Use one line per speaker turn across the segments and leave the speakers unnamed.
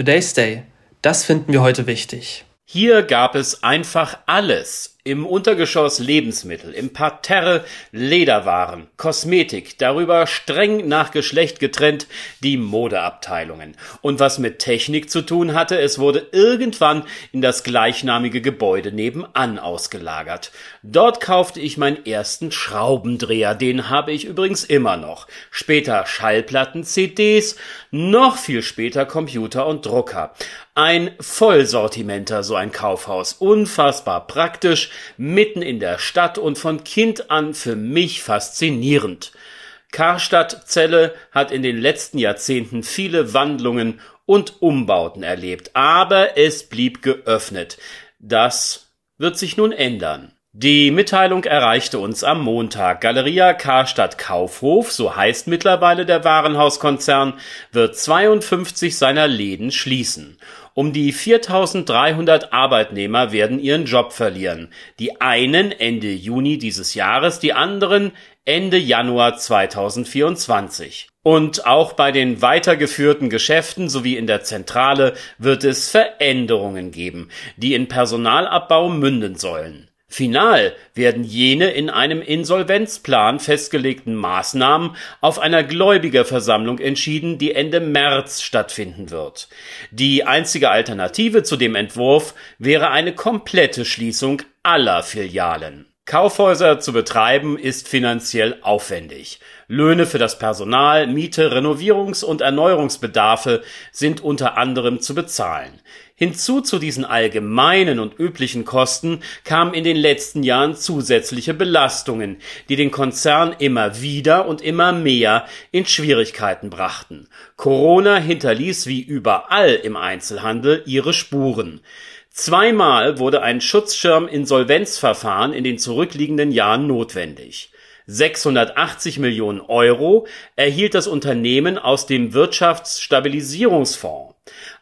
Today's Day. Das finden wir heute wichtig.
Hier gab es einfach alles. Im Untergeschoss Lebensmittel, im Parterre Lederwaren, Kosmetik, darüber streng nach Geschlecht getrennt die Modeabteilungen. Und was mit Technik zu tun hatte, es wurde irgendwann in das gleichnamige Gebäude nebenan ausgelagert. Dort kaufte ich meinen ersten Schraubendreher, den habe ich übrigens immer noch. Später Schallplatten, CDs, noch viel später Computer und Drucker. Ein Vollsortimenter, so ein Kaufhaus. Unfassbar praktisch, mitten in der Stadt und von Kind an für mich faszinierend. Karstadt Zelle hat in den letzten Jahrzehnten viele Wandlungen und Umbauten erlebt, aber es blieb geöffnet. Das wird sich nun ändern. Die Mitteilung erreichte uns am Montag. Galeria Karstadt Kaufhof, so heißt mittlerweile der Warenhauskonzern, wird 52 seiner Läden schließen. Um die 4300 Arbeitnehmer werden ihren Job verlieren. Die einen Ende Juni dieses Jahres, die anderen Ende Januar 2024. Und auch bei den weitergeführten Geschäften sowie in der Zentrale wird es Veränderungen geben, die in Personalabbau münden sollen. Final werden jene in einem Insolvenzplan festgelegten Maßnahmen auf einer Gläubigerversammlung entschieden, die Ende März stattfinden wird. Die einzige Alternative zu dem Entwurf wäre eine komplette Schließung aller Filialen. Kaufhäuser zu betreiben ist finanziell aufwendig. Löhne für das Personal, Miete, Renovierungs- und Erneuerungsbedarfe sind unter anderem zu bezahlen. Hinzu zu diesen allgemeinen und üblichen Kosten kamen in den letzten Jahren zusätzliche Belastungen, die den Konzern immer wieder und immer mehr in Schwierigkeiten brachten. Corona hinterließ wie überall im Einzelhandel ihre Spuren. Zweimal wurde ein Schutzschirm-Insolvenzverfahren in den zurückliegenden Jahren notwendig. 680 Millionen Euro erhielt das Unternehmen aus dem Wirtschaftsstabilisierungsfonds.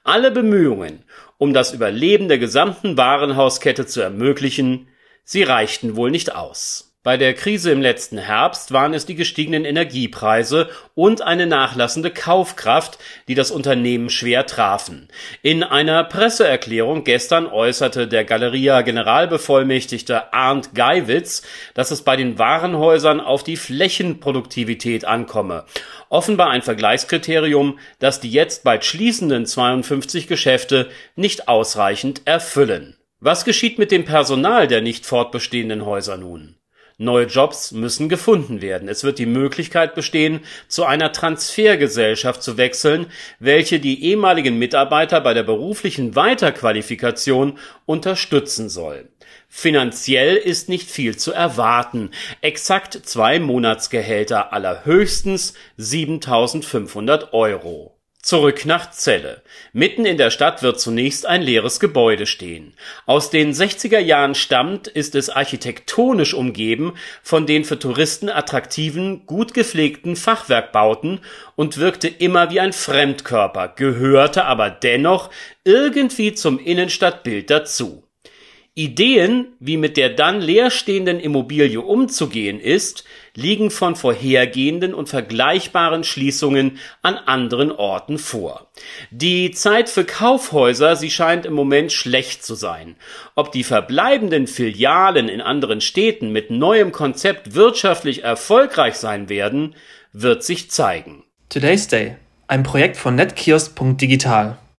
Alle Bemühungen, um das Überleben der gesamten Warenhauskette zu ermöglichen, sie reichten wohl nicht aus. Bei der Krise im letzten Herbst waren es die gestiegenen Energiepreise und eine nachlassende Kaufkraft, die das Unternehmen schwer trafen. In einer Presseerklärung gestern äußerte der Galeria Generalbevollmächtigte Arndt Geiwitz, dass es bei den Warenhäusern auf die Flächenproduktivität ankomme. Offenbar ein Vergleichskriterium, das die jetzt bald schließenden 52 Geschäfte nicht ausreichend erfüllen. Was geschieht mit dem Personal der nicht fortbestehenden Häuser nun? Neue Jobs müssen gefunden werden. Es wird die Möglichkeit bestehen, zu einer Transfergesellschaft zu wechseln, welche die ehemaligen Mitarbeiter bei der beruflichen Weiterqualifikation unterstützen soll. Finanziell ist nicht viel zu erwarten. Exakt zwei Monatsgehälter allerhöchstens 7500 Euro. Zurück nach Celle. Mitten in der Stadt wird zunächst ein leeres Gebäude stehen. Aus den 60er Jahren stammt, ist es architektonisch umgeben von den für Touristen attraktiven, gut gepflegten Fachwerkbauten und wirkte immer wie ein Fremdkörper, gehörte aber dennoch irgendwie zum Innenstadtbild dazu. Ideen, wie mit der dann leerstehenden Immobilie umzugehen ist, liegen von vorhergehenden und vergleichbaren Schließungen an anderen Orten vor. Die Zeit für Kaufhäuser, sie scheint im Moment schlecht zu sein. Ob die verbleibenden Filialen in anderen Städten mit neuem Konzept wirtschaftlich erfolgreich sein werden, wird sich zeigen.
Today's Day, ein Projekt von netkiosk.digital.